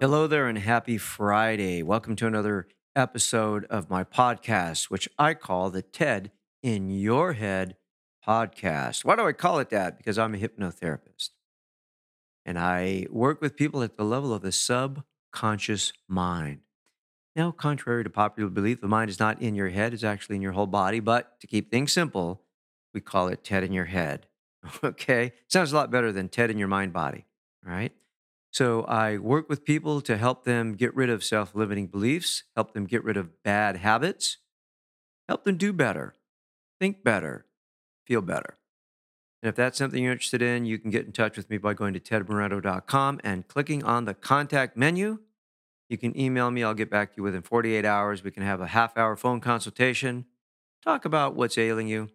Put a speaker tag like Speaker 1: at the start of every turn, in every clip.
Speaker 1: Hello there and happy Friday. Welcome to another episode of my podcast, which I call the TED in Your Head podcast. Why do I call it that? Because I'm a hypnotherapist and I work with people at the level of the subconscious mind. Now, contrary to popular belief, the mind is not in your head, it's actually in your whole body. But to keep things simple, we call it TED in your head. Okay? Sounds a lot better than TED in your mind body, right? So I work with people to help them get rid of self limiting beliefs, help them get rid of bad habits, help them do better, think better, feel better. And if that's something you're interested in, you can get in touch with me by going to tedmoreno.com and clicking on the contact menu. You can email me. I'll get back to you within 48 hours. We can have a half hour phone consultation, talk about what's ailing you,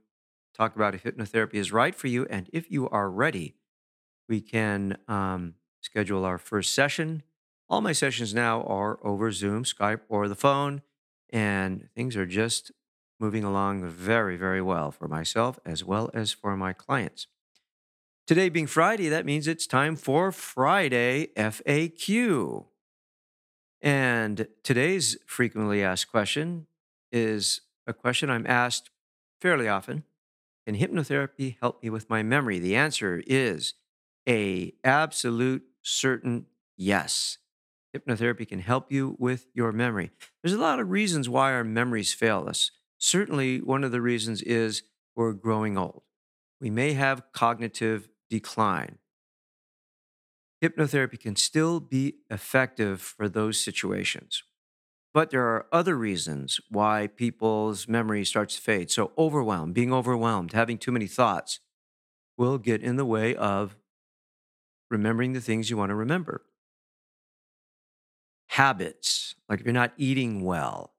Speaker 1: talk about if hypnotherapy is right for you. And if you are ready, we can um, schedule our first session. All my sessions now are over Zoom, Skype, or the phone, and things are just moving along very, very well for myself as well as for my clients. Today being Friday, that means it's time for Friday FAQ. And today's frequently asked question is a question I'm asked fairly often. Can hypnotherapy help me with my memory? The answer is a absolute certain yes. Hypnotherapy can help you with your memory. There's a lot of reasons why our memories fail us. Certainly, one of the reasons is we're growing old. We may have cognitive decline. Hypnotherapy can still be effective for those situations. But there are other reasons why people's memory starts to fade. So, overwhelmed, being overwhelmed, having too many thoughts will get in the way of remembering the things you want to remember. Habits, like if you're not eating well,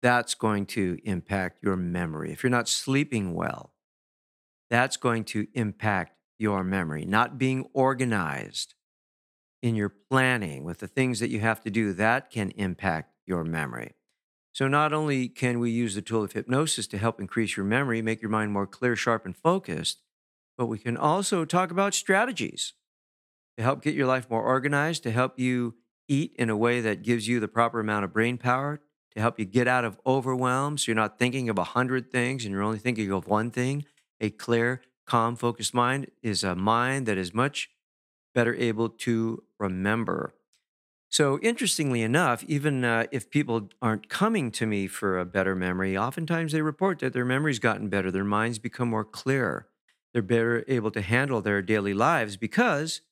Speaker 1: that's going to impact your memory. If you're not sleeping well, that's going to impact your memory. Not being organized in your planning with the things that you have to do, that can impact your memory. So, not only can we use the tool of hypnosis to help increase your memory, make your mind more clear, sharp, and focused, but we can also talk about strategies to help get your life more organized, to help you eat in a way that gives you the proper amount of brain power, to help you get out of overwhelm so you're not thinking of a hundred things and you're only thinking of one thing. A clear, calm, focused mind is a mind that is much better able to remember. So, interestingly enough, even uh, if people aren't coming to me for a better memory, oftentimes they report that their memory's gotten better, their minds become more clear, they're better able to handle their daily lives because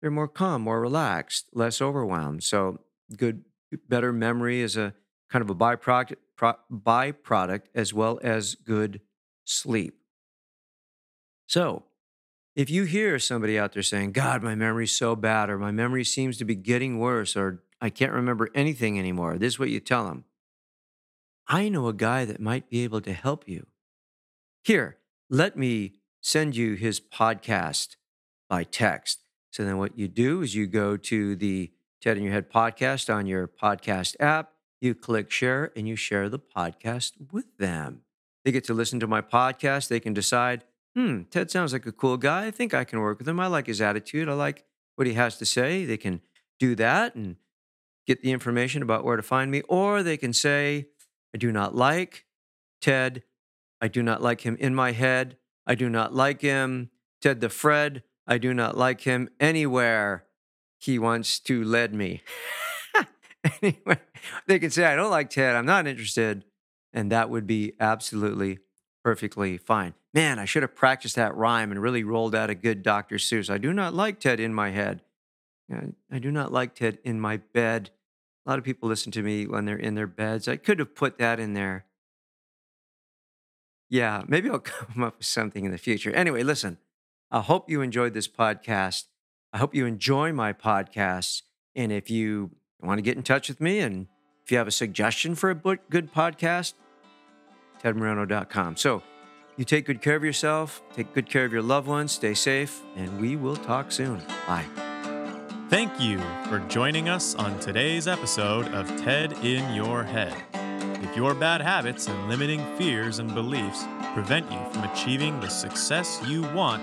Speaker 1: they're more calm, more relaxed, less overwhelmed. So, good, better memory is a kind of a byproduct, pro, byproduct as well as good sleep. So, if you hear somebody out there saying, God, my memory's so bad, or my memory seems to be getting worse, or I can't remember anything anymore, this is what you tell them. I know a guy that might be able to help you. Here, let me send you his podcast by text. So then what you do is you go to the TED in Your Head podcast on your podcast app, you click share, and you share the podcast with them. They get to listen to my podcast. They can decide, hmm, Ted sounds like a cool guy. I think I can work with him. I like his attitude. I like what he has to say. They can do that and get the information about where to find me. Or they can say, I do not like Ted. I do not like him in my head. I do not like him. Ted the Fred. I do not like him anywhere he wants to lead me. anyway, they can say, I don't like Ted, I'm not interested. And that would be absolutely perfectly fine. Man, I should have practiced that rhyme and really rolled out a good Dr. Seuss. I do not like Ted in my head. I do not like Ted in my bed. A lot of people listen to me when they're in their beds. I could have put that in there. Yeah, maybe I'll come up with something in the future. Anyway, listen, I hope you enjoyed this podcast. I hope you enjoy my podcasts. And if you want to get in touch with me and if you have a suggestion for a good podcast, tedmoreno.com. So you take good care of yourself, take good care of your loved ones, stay safe, and we will talk soon. Bye.
Speaker 2: Thank you for joining us on today's episode of TED in Your Head. If your bad habits and limiting fears and beliefs prevent you from achieving the success you want,